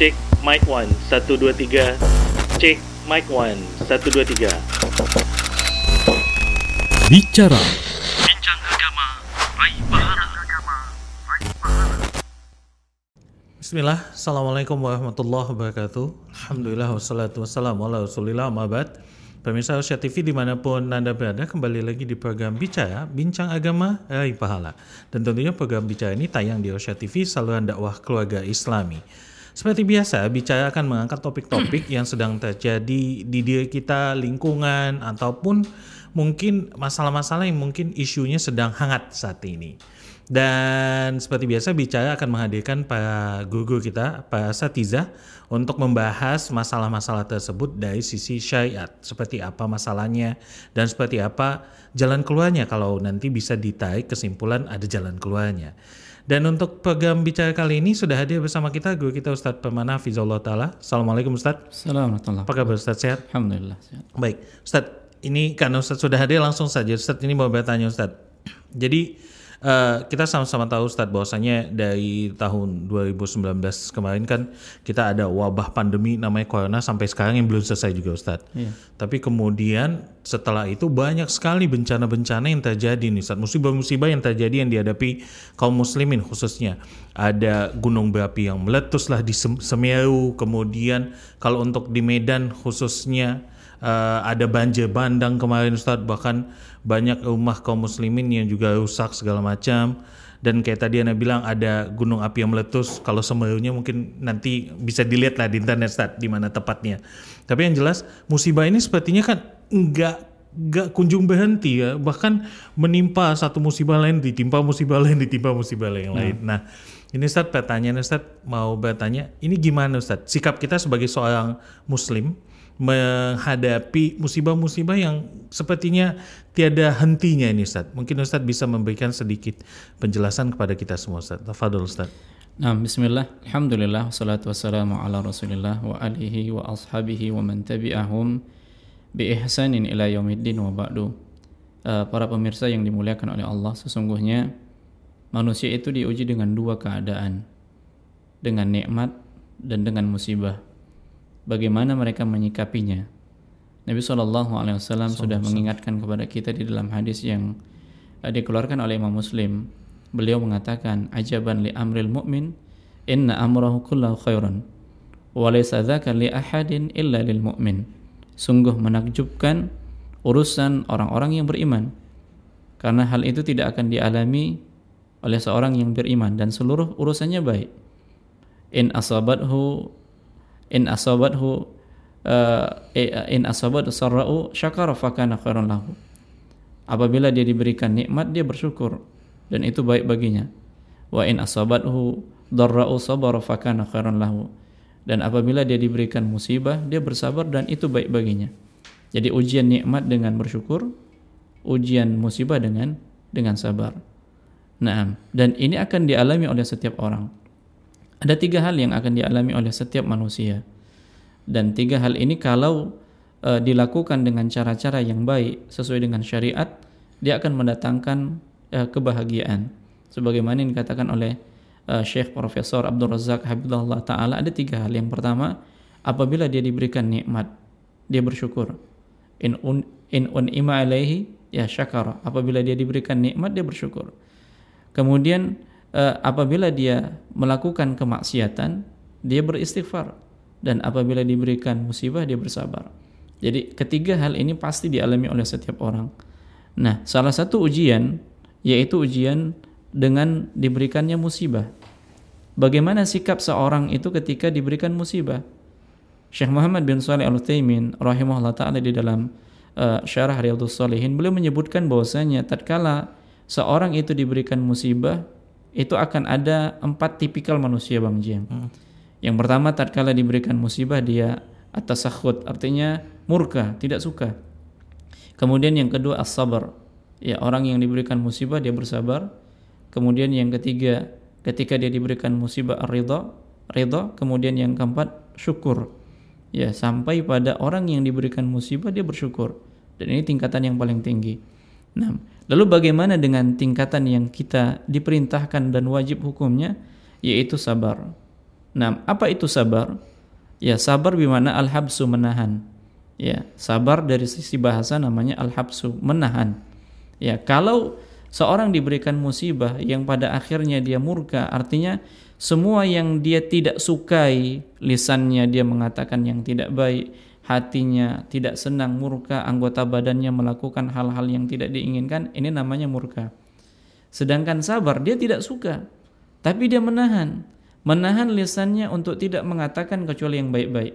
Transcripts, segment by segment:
Cek mic 1 1 2 3. Cek mic 1 1 2 3. Bicara. Bincang agama, raih pahala. Bismillah, Assalamualaikum warahmatullahi wabarakatuh. Alhamdulillah wassalatu wassalamu ala rasulillah Mabad Pemirsa Usia TV di mana pun Anda berada Kembali lagi di program Bicara Bincang Agama Raih Pahala. Dan tentunya program Bicara ini tayang di Usia TV Saluran dakwah keluarga islami seperti biasa, bicara akan mengangkat topik-topik yang sedang terjadi di diri kita, lingkungan, ataupun mungkin masalah-masalah yang mungkin isunya sedang hangat saat ini. Dan seperti biasa bicara akan menghadirkan para guru kita, para satizah untuk membahas masalah-masalah tersebut dari sisi syariat. Seperti apa masalahnya dan seperti apa jalan keluarnya kalau nanti bisa ditarik kesimpulan ada jalan keluarnya. Dan untuk program bicara kali ini sudah hadir bersama kita guru kita Ustadz Permana Fizullah Ta'ala. Assalamualaikum Ustadz. Assalamualaikum Apa kabar Ustadz sehat? Alhamdulillah sehat. Baik, Ustadz, ini karena Ustadz sudah hadir langsung saja. Ustadz ini mau bertanya Ustadz. Jadi eh, kita sama-sama tahu Ustadz bahwasanya dari tahun 2019 kemarin kan kita ada wabah pandemi namanya corona sampai sekarang yang belum selesai juga Ustadz. Iya. Tapi kemudian setelah itu banyak sekali bencana-bencana yang terjadi nih Ustadz. Musibah-musibah yang terjadi yang dihadapi kaum muslimin khususnya. Ada gunung berapi yang meletus lah di Sem- Semeru. Kemudian kalau untuk di Medan khususnya eh, ada banjir bandang kemarin Ustadz. Bahkan banyak rumah kaum muslimin yang juga rusak segala macam. Dan kayak tadi Anda bilang ada gunung api yang meletus. Kalau Semerunya mungkin nanti bisa dilihat lah di internet Ustadz di mana tepatnya. Tapi yang jelas musibah ini sepertinya kan enggak enggak kunjung berhenti ya. Bahkan menimpa satu musibah lain ditimpa musibah lain ditimpa musibah lain lain. Nah, ini Ustadz pertanyaan Ustadz mau bertanya, ini gimana Ustadz? Sikap kita sebagai seorang muslim menghadapi musibah-musibah yang sepertinya tiada hentinya ini Ustadz. Mungkin Ustadz bisa memberikan sedikit penjelasan kepada kita semua Ustadz. Tafadol Ustadz. Nah, bismillah. Alhamdulillah wassalatu wassalamu ala Rasulillah wa alihi wa ashabihi wa man tabi'ahum bi ihsanin ila yaumiddin wa ba'du. Eh, para pemirsa yang dimuliakan oleh Allah, sesungguhnya manusia itu diuji dengan dua keadaan. Dengan nikmat dan dengan musibah. Bagaimana mereka menyikapinya? Nabi Shallallahu Alaihi Wasallam sudah mengingatkan kepada kita di dalam hadis yang eh, dikeluarkan oleh Imam Muslim. Beliau mengatakan, "Ajaban li amril mu'min, inna amrahu kullahu khairan, wa laysa dzaka li ahadin illa lil mu'min." Sungguh menakjubkan urusan orang-orang yang beriman. Karena hal itu tidak akan dialami oleh seorang yang beriman dan seluruh urusannya baik. In asabathu in asabathu uh, in asabathu sarra'u syakara fakana khairan lahu. Apabila dia diberikan nikmat dia bersyukur dan itu baik baginya. Wa in asabathu darra'u sabara fakana khairan lahu. Dan apabila dia diberikan musibah dia bersabar dan itu baik baginya. Jadi ujian nikmat dengan bersyukur, ujian musibah dengan dengan sabar. Nah, dan ini akan dialami oleh setiap orang. Ada tiga hal yang akan dialami oleh setiap manusia. Dan tiga hal ini kalau uh, dilakukan dengan cara-cara yang baik sesuai dengan syariat, dia akan mendatangkan uh, kebahagiaan. Sebagaimana yang dikatakan oleh uh, Syekh Profesor Abdul Razak Habibullah Ta'ala, ada tiga hal. Yang pertama, apabila dia diberikan nikmat, dia bersyukur. In un, in alaihi, ya syakara. Apabila dia diberikan nikmat, dia bersyukur. Kemudian uh, apabila dia melakukan kemaksiatan, dia beristighfar dan apabila diberikan musibah dia bersabar. Jadi ketiga hal ini pasti dialami oleh setiap orang. Nah, salah satu ujian yaitu ujian dengan diberikannya musibah. Bagaimana sikap seorang itu ketika diberikan musibah? Syekh Muhammad bin Saleh Al-Utsaimin rahimahullah taala di dalam uh, Syarah Riyadhus Shalihin beliau menyebutkan bahwasanya tatkala seorang itu diberikan musibah itu akan ada empat tipikal manusia Bang Jiang. Hmm. Yang pertama tatkala diberikan musibah dia atas sakhut artinya murka, tidak suka. Kemudian yang kedua as-sabar. Ya, orang yang diberikan musibah dia bersabar. Kemudian yang ketiga ketika dia diberikan musibah ar-ridha, ridha. Kemudian yang keempat syukur. Ya, sampai pada orang yang diberikan musibah dia bersyukur. Dan ini tingkatan yang paling tinggi. Nah, lalu bagaimana dengan tingkatan yang kita diperintahkan dan wajib hukumnya yaitu sabar. Nah, apa itu sabar? Ya, sabar bimana al-habsu menahan. Ya, sabar dari sisi bahasa namanya al-habsu, menahan. Ya, kalau seorang diberikan musibah yang pada akhirnya dia murka, artinya semua yang dia tidak sukai, lisannya dia mengatakan yang tidak baik, hatinya tidak senang, murka, anggota badannya melakukan hal-hal yang tidak diinginkan, ini namanya murka. Sedangkan sabar dia tidak suka, tapi dia menahan. Menahan lisannya untuk tidak mengatakan kecuali yang baik-baik.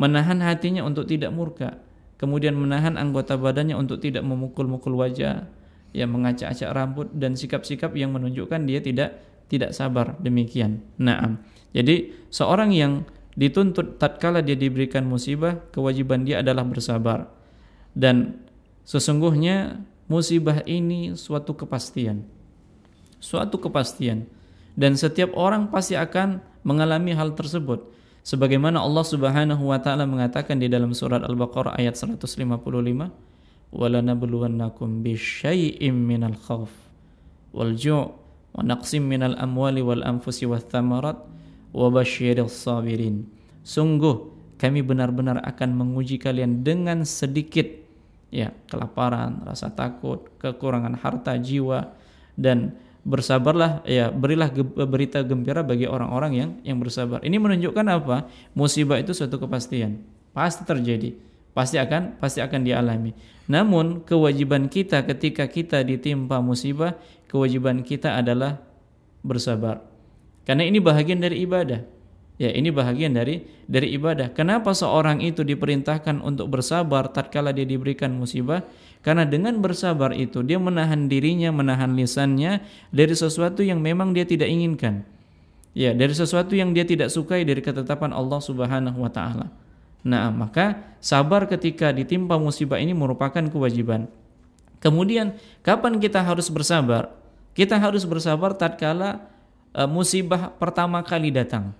Menahan hatinya untuk tidak murka. Kemudian menahan anggota badannya untuk tidak memukul-mukul wajah, yang mengacak-acak rambut dan sikap-sikap yang menunjukkan dia tidak tidak sabar demikian. Naam. Jadi seorang yang dituntut tatkala dia diberikan musibah, kewajiban dia adalah bersabar. Dan sesungguhnya musibah ini suatu kepastian. Suatu kepastian. Dan setiap orang pasti akan mengalami hal tersebut. Sebagaimana Allah Subhanahu wa taala mengatakan di dalam surat Al-Baqarah ayat 155, "Walanabluwannakum bisyai'im minal khauf wal ju' wa naqsim minal amwali wal anfusi wath thamarat wa basyiril sabirin. Sungguh kami benar-benar akan menguji kalian dengan sedikit ya kelaparan, rasa takut, kekurangan harta jiwa dan bersabarlah ya berilah berita gembira bagi orang-orang yang yang bersabar. Ini menunjukkan apa? Musibah itu suatu kepastian, pasti terjadi, pasti akan pasti akan dialami. Namun kewajiban kita ketika kita ditimpa musibah kewajiban kita adalah bersabar. Karena ini bahagian dari ibadah. Ya, ini bahagian dari dari ibadah. Kenapa seorang itu diperintahkan untuk bersabar tatkala dia diberikan musibah? Karena dengan bersabar itu dia menahan dirinya, menahan lisannya dari sesuatu yang memang dia tidak inginkan. Ya, dari sesuatu yang dia tidak sukai dari ketetapan Allah Subhanahu wa taala. Nah, maka sabar ketika ditimpa musibah ini merupakan kewajiban. Kemudian kapan kita harus bersabar? Kita harus bersabar tatkala e, musibah pertama kali datang.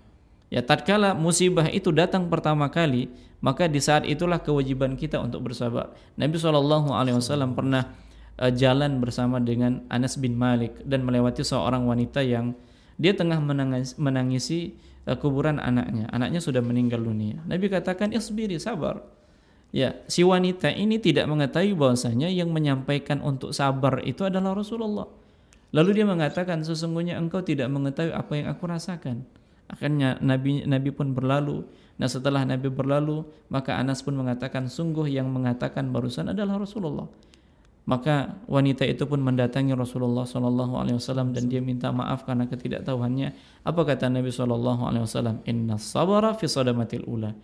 Ya, tatkala musibah itu datang pertama kali, maka di saat itulah kewajiban kita untuk bersabar. Nabi wasallam pernah e, jalan bersama dengan Anas bin Malik dan melewati seorang wanita yang dia tengah menangis, menangisi e, kuburan anaknya. Anaknya sudah meninggal dunia. Nabi katakan, "Isbiri, sabar." Ya, si wanita ini tidak mengetahui bahwasanya yang menyampaikan untuk sabar itu adalah Rasulullah. Lalu dia mengatakan sesungguhnya engkau tidak mengetahui apa yang aku rasakan. Akhirnya Nabi Nabi pun berlalu. Nah setelah Nabi berlalu, maka Anas pun mengatakan sungguh yang mengatakan barusan adalah Rasulullah. Maka wanita itu pun mendatangi Rasulullah Shallallahu Alaihi Wasallam dan dia minta maaf karena ketidaktahuannya. Apa kata Nabi Shallallahu Alaihi Wasallam? Inna sabara fi sadamatil ula.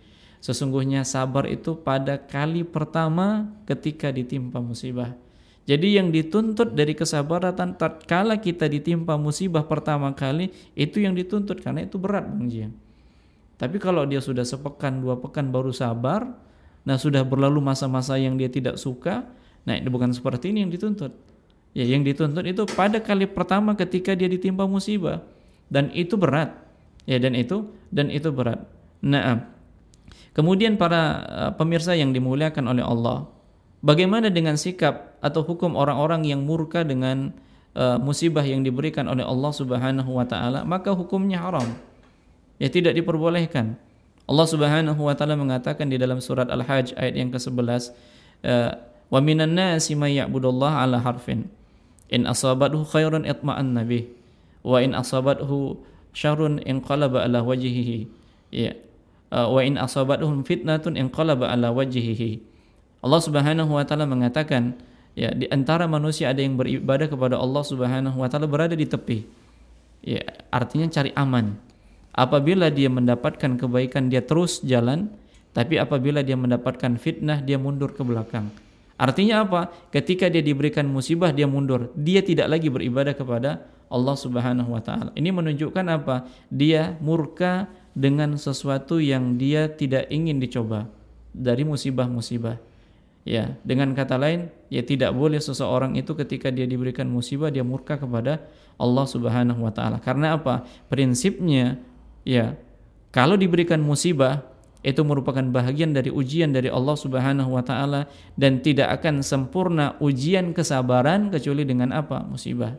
Sesungguhnya sabar itu pada kali pertama ketika ditimpa musibah. Jadi yang dituntut dari kesabaran tatkala kita ditimpa musibah pertama kali itu yang dituntut karena itu berat Bang Jian. Tapi kalau dia sudah sepekan dua pekan baru sabar, nah sudah berlalu masa-masa yang dia tidak suka, nah itu bukan seperti ini yang dituntut. Ya yang dituntut itu pada kali pertama ketika dia ditimpa musibah dan itu berat. Ya dan itu dan itu berat. Nah, Kemudian para uh, pemirsa yang dimuliakan oleh Allah, bagaimana dengan sikap atau hukum orang-orang yang murka dengan uh, musibah yang diberikan oleh Allah Subhanahu wa taala, maka hukumnya haram. Ya tidak diperbolehkan. Allah Subhanahu wa taala mengatakan di dalam surat Al-Hajj ayat yang ke-11, uh, "Wa minan nasi may ya'budullaha ala harfin. In asabathu khairun itma'anna bih, wa in asabathu syarrun inqalaba ala wajhihi." Ya, Uh, wa in asabatuhum fitnatun inqalaba ala wajhihi. Allah Subhanahu wa taala mengatakan, ya di antara manusia ada yang beribadah kepada Allah Subhanahu wa taala berada di tepi. Ya, artinya cari aman. Apabila dia mendapatkan kebaikan dia terus jalan, tapi apabila dia mendapatkan fitnah dia mundur ke belakang. Artinya apa? Ketika dia diberikan musibah dia mundur. Dia tidak lagi beribadah kepada Allah Subhanahu wa taala. Ini menunjukkan apa? Dia murka dengan sesuatu yang dia tidak ingin dicoba dari musibah-musibah. Ya, dengan kata lain, ya tidak boleh seseorang itu ketika dia diberikan musibah dia murka kepada Allah Subhanahu wa taala. Karena apa? Prinsipnya ya, kalau diberikan musibah itu merupakan bahagian dari ujian dari Allah Subhanahu wa taala dan tidak akan sempurna ujian kesabaran kecuali dengan apa? musibah.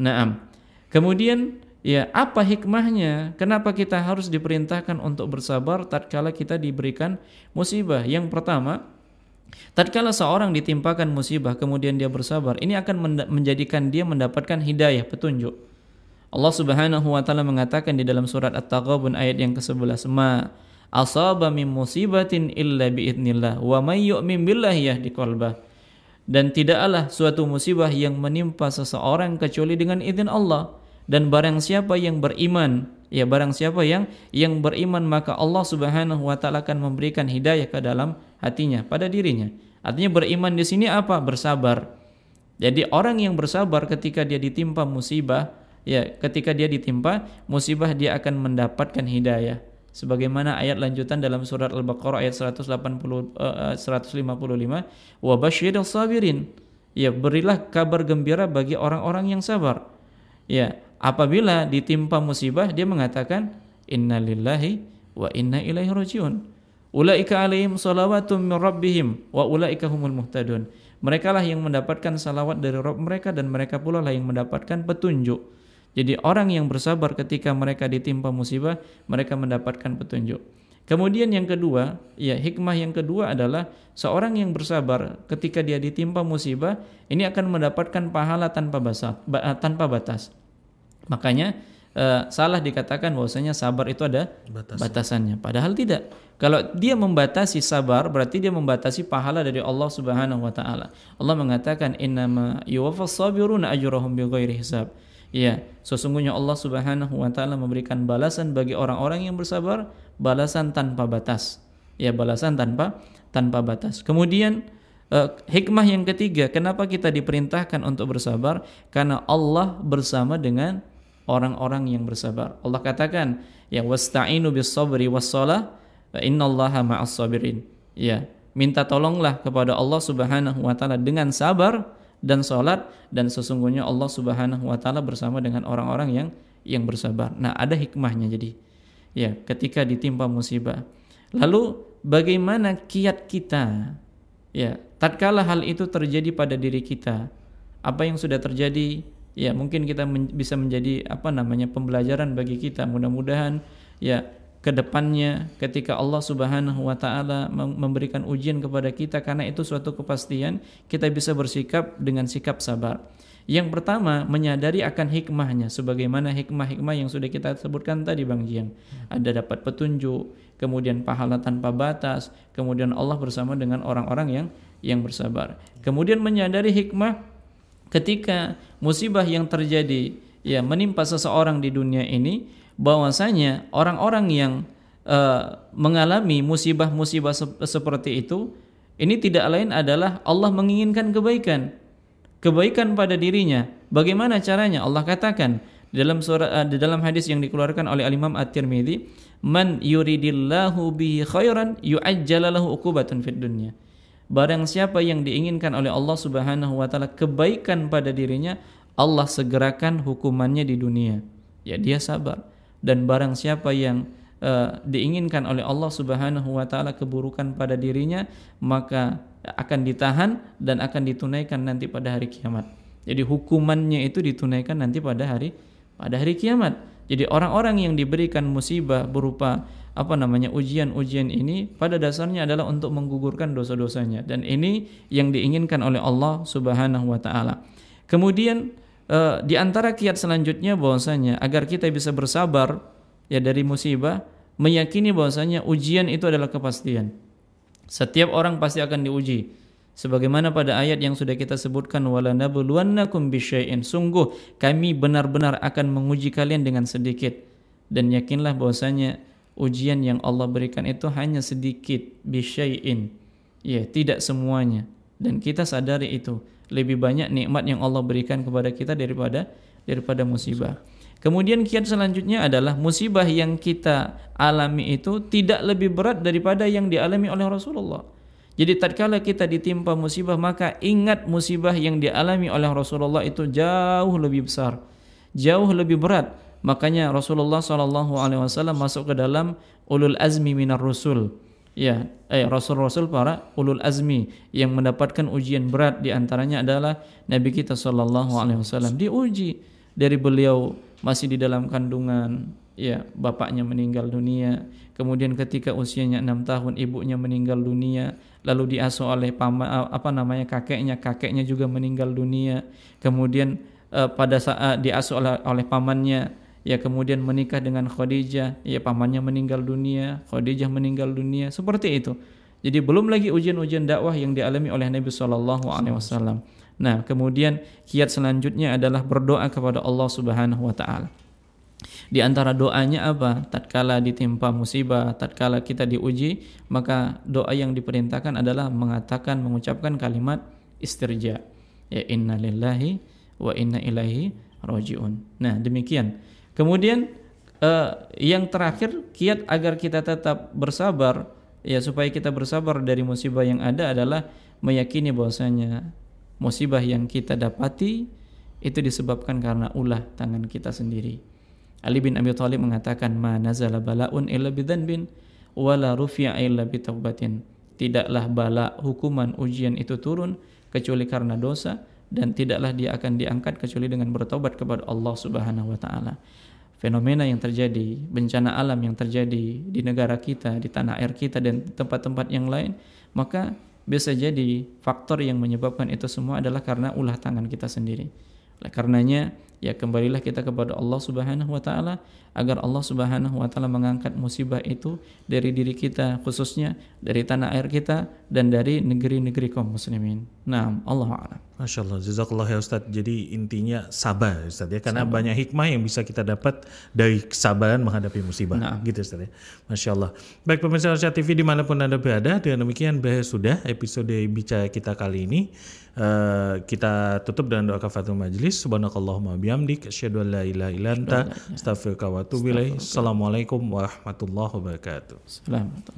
Naam. Kemudian Ya, apa hikmahnya? Kenapa kita harus diperintahkan untuk bersabar tatkala kita diberikan musibah? Yang pertama, tatkala seorang ditimpakan musibah kemudian dia bersabar, ini akan menjadikan dia mendapatkan hidayah, petunjuk. Allah Subhanahu wa taala mengatakan di dalam surat At-Taghabun ayat yang ke-11, "Ma asaba min musibatin illa biidnillah wa may yu'min billahi yahdi qalbah." Dan tidaklah suatu musibah yang menimpa seseorang kecuali dengan izin Allah dan barang siapa yang beriman ya barang siapa yang yang beriman maka Allah Subhanahu wa taala akan memberikan hidayah ke dalam hatinya pada dirinya. Artinya beriman di sini apa? Bersabar. Jadi orang yang bersabar ketika dia ditimpa musibah ya ketika dia ditimpa musibah dia akan mendapatkan hidayah. Sebagaimana ayat lanjutan dalam surat Al-Baqarah ayat 180 uh, 155 wa sabirin ya berilah kabar gembira bagi orang-orang yang sabar. Ya apabila ditimpa musibah dia mengatakan innalillahi wa inna ilaihi rajiun. Ulaika alaihim salawatum min rabbihim wa ulaika humul muhtadun. Mereka lah yang mendapatkan salawat dari Rabb mereka dan mereka pula lah yang mendapatkan petunjuk. Jadi orang yang bersabar ketika mereka ditimpa musibah, mereka mendapatkan petunjuk. Kemudian yang kedua, ya hikmah yang kedua adalah seorang yang bersabar ketika dia ditimpa musibah, ini akan mendapatkan pahala tanpa. Tanpa batas. Makanya uh, salah dikatakan bahwasanya sabar itu ada Batasan. batasannya. Padahal tidak. Kalau dia membatasi sabar berarti dia membatasi pahala dari Allah Subhanahu wa taala. Allah mengatakan innama yuwaffas sabiruna ajrahum bighairi hisab. Ya, sesungguhnya Allah Subhanahu wa taala memberikan balasan bagi orang-orang yang bersabar, balasan tanpa batas. Ya, balasan tanpa tanpa batas. Kemudian uh, hikmah yang ketiga, kenapa kita diperintahkan untuk bersabar? Karena Allah bersama dengan orang-orang yang bersabar. Allah katakan, ya wasta'inu bis sabri was salah innallaha ma'as sabirin. Ya, minta tolonglah kepada Allah Subhanahu wa taala dengan sabar dan salat dan sesungguhnya Allah Subhanahu wa taala bersama dengan orang-orang yang yang bersabar. Nah, ada hikmahnya jadi. Ya, ketika ditimpa musibah. Lalu bagaimana kiat kita? Ya, tatkala hal itu terjadi pada diri kita, apa yang sudah terjadi ya mungkin kita men bisa menjadi apa namanya pembelajaran bagi kita mudah-mudahan ya ke depannya ketika Allah Subhanahu wa taala memberikan ujian kepada kita karena itu suatu kepastian kita bisa bersikap dengan sikap sabar. Yang pertama menyadari akan hikmahnya sebagaimana hikmah-hikmah yang sudah kita sebutkan tadi Bang Jiang. Ada dapat petunjuk, kemudian pahala tanpa batas, kemudian Allah bersama dengan orang-orang yang yang bersabar. Kemudian menyadari hikmah ketika musibah yang terjadi ya menimpa seseorang di dunia ini bahwasanya orang-orang yang uh, mengalami musibah-musibah se seperti itu ini tidak lain adalah Allah menginginkan kebaikan. Kebaikan pada dirinya. Bagaimana caranya? Allah katakan dalam surah uh, dalam hadis yang dikeluarkan oleh Al Imam At-Tirmidzi man yuridillahu bihi khairan yu'ajjalalahu uqubatun fid dunya Barang siapa yang diinginkan oleh Allah Subhanahu wa taala kebaikan pada dirinya, Allah segerakan hukumannya di dunia. Ya, dia sabar. Dan barang siapa yang uh, diinginkan oleh Allah Subhanahu wa taala keburukan pada dirinya, maka akan ditahan dan akan ditunaikan nanti pada hari kiamat. Jadi hukumannya itu ditunaikan nanti pada hari pada hari kiamat. Jadi orang-orang yang diberikan musibah berupa apa namanya ujian-ujian ini pada dasarnya adalah untuk menggugurkan dosa-dosanya dan ini yang diinginkan oleh Allah Subhanahu wa taala. Kemudian uh, di antara kiat selanjutnya bahwasanya agar kita bisa bersabar ya dari musibah meyakini bahwasanya ujian itu adalah kepastian. Setiap orang pasti akan diuji. Sebagaimana pada ayat yang sudah kita sebutkan wala nabluwannakum bisyai'in sungguh kami benar-benar akan menguji kalian dengan sedikit dan yakinlah bahwasanya ujian yang Allah berikan itu hanya sedikit bisyai'in. Ya, tidak semuanya. Dan kita sadari itu. Lebih banyak nikmat yang Allah berikan kepada kita daripada daripada musibah. Kemudian kiat selanjutnya adalah musibah yang kita alami itu tidak lebih berat daripada yang dialami oleh Rasulullah. Jadi tatkala kita ditimpa musibah maka ingat musibah yang dialami oleh Rasulullah itu jauh lebih besar, jauh lebih berat Makanya Rasulullah Shallallahu Alaihi Wasallam masuk ke dalam ulul azmi minar rusul. Ya, eh rasul-rasul para ulul azmi yang mendapatkan ujian berat di antaranya adalah Nabi kita Shallallahu Alaihi Wasallam. Diuji dari beliau masih di dalam kandungan, ya bapaknya meninggal dunia, kemudian ketika usianya enam tahun ibunya meninggal dunia, lalu diasuh oleh paman apa namanya kakeknya, kakeknya juga meninggal dunia, kemudian uh, pada saat diasuh oleh, oleh pamannya ya kemudian menikah dengan Khadijah, ya pamannya meninggal dunia, Khadijah meninggal dunia, seperti itu. Jadi belum lagi ujian-ujian dakwah yang dialami oleh Nabi Shallallahu Alaihi Wasallam. Nah, kemudian kiat selanjutnya adalah berdoa kepada Allah Subhanahu Wa Taala. Di antara doanya apa? Tatkala ditimpa musibah, tatkala kita diuji, maka doa yang diperintahkan adalah mengatakan, mengucapkan kalimat istirja. Ya inna lillahi wa inna ilaihi rojiun. Nah, demikian. Kemudian uh, yang terakhir kiat agar kita tetap bersabar ya supaya kita bersabar dari musibah yang ada adalah meyakini bahwasanya musibah yang kita dapati itu disebabkan karena ulah tangan kita sendiri. Ali bin Abi Thalib mengatakan ma nazala balaun illa bidzanbin wala rufi'a illa bitaubatin. Tidaklah bala hukuman ujian itu turun kecuali karena dosa dan tidaklah dia akan diangkat kecuali dengan bertobat kepada Allah Subhanahu wa taala. Fenomena yang terjadi, bencana alam yang terjadi di negara kita, di tanah air kita dan tempat-tempat yang lain, maka bisa jadi faktor yang menyebabkan itu semua adalah karena ulah tangan kita sendiri. Oleh karenanya, ya kembalilah kita kepada Allah Subhanahu wa taala agar Allah Subhanahu wa taala mengangkat musibah itu dari diri kita khususnya dari tanah air kita dan dari negeri-negeri kaum muslimin. Nah, Allah a'lam. Masya Allah, jazakallah ya Ustaz. Jadi intinya sabar Ustaz ya, karena sabar. banyak hikmah yang bisa kita dapat dari kesabaran menghadapi musibah. Nah. Gitu Ustaz ya. Masya Allah. Baik pemirsa Rasyad TV di mana pun Anda berada, dengan demikian bahas sudah episode bicara kita kali ini. Uh, kita tutup dengan doa kafatul majlis. Subhanakallahumma bihamdik. Asyadu an la ilaha illa anta. Astagfirullah wa atubu Assalamualaikum warahmatullahi wabarakatuh. Assalamualaikum.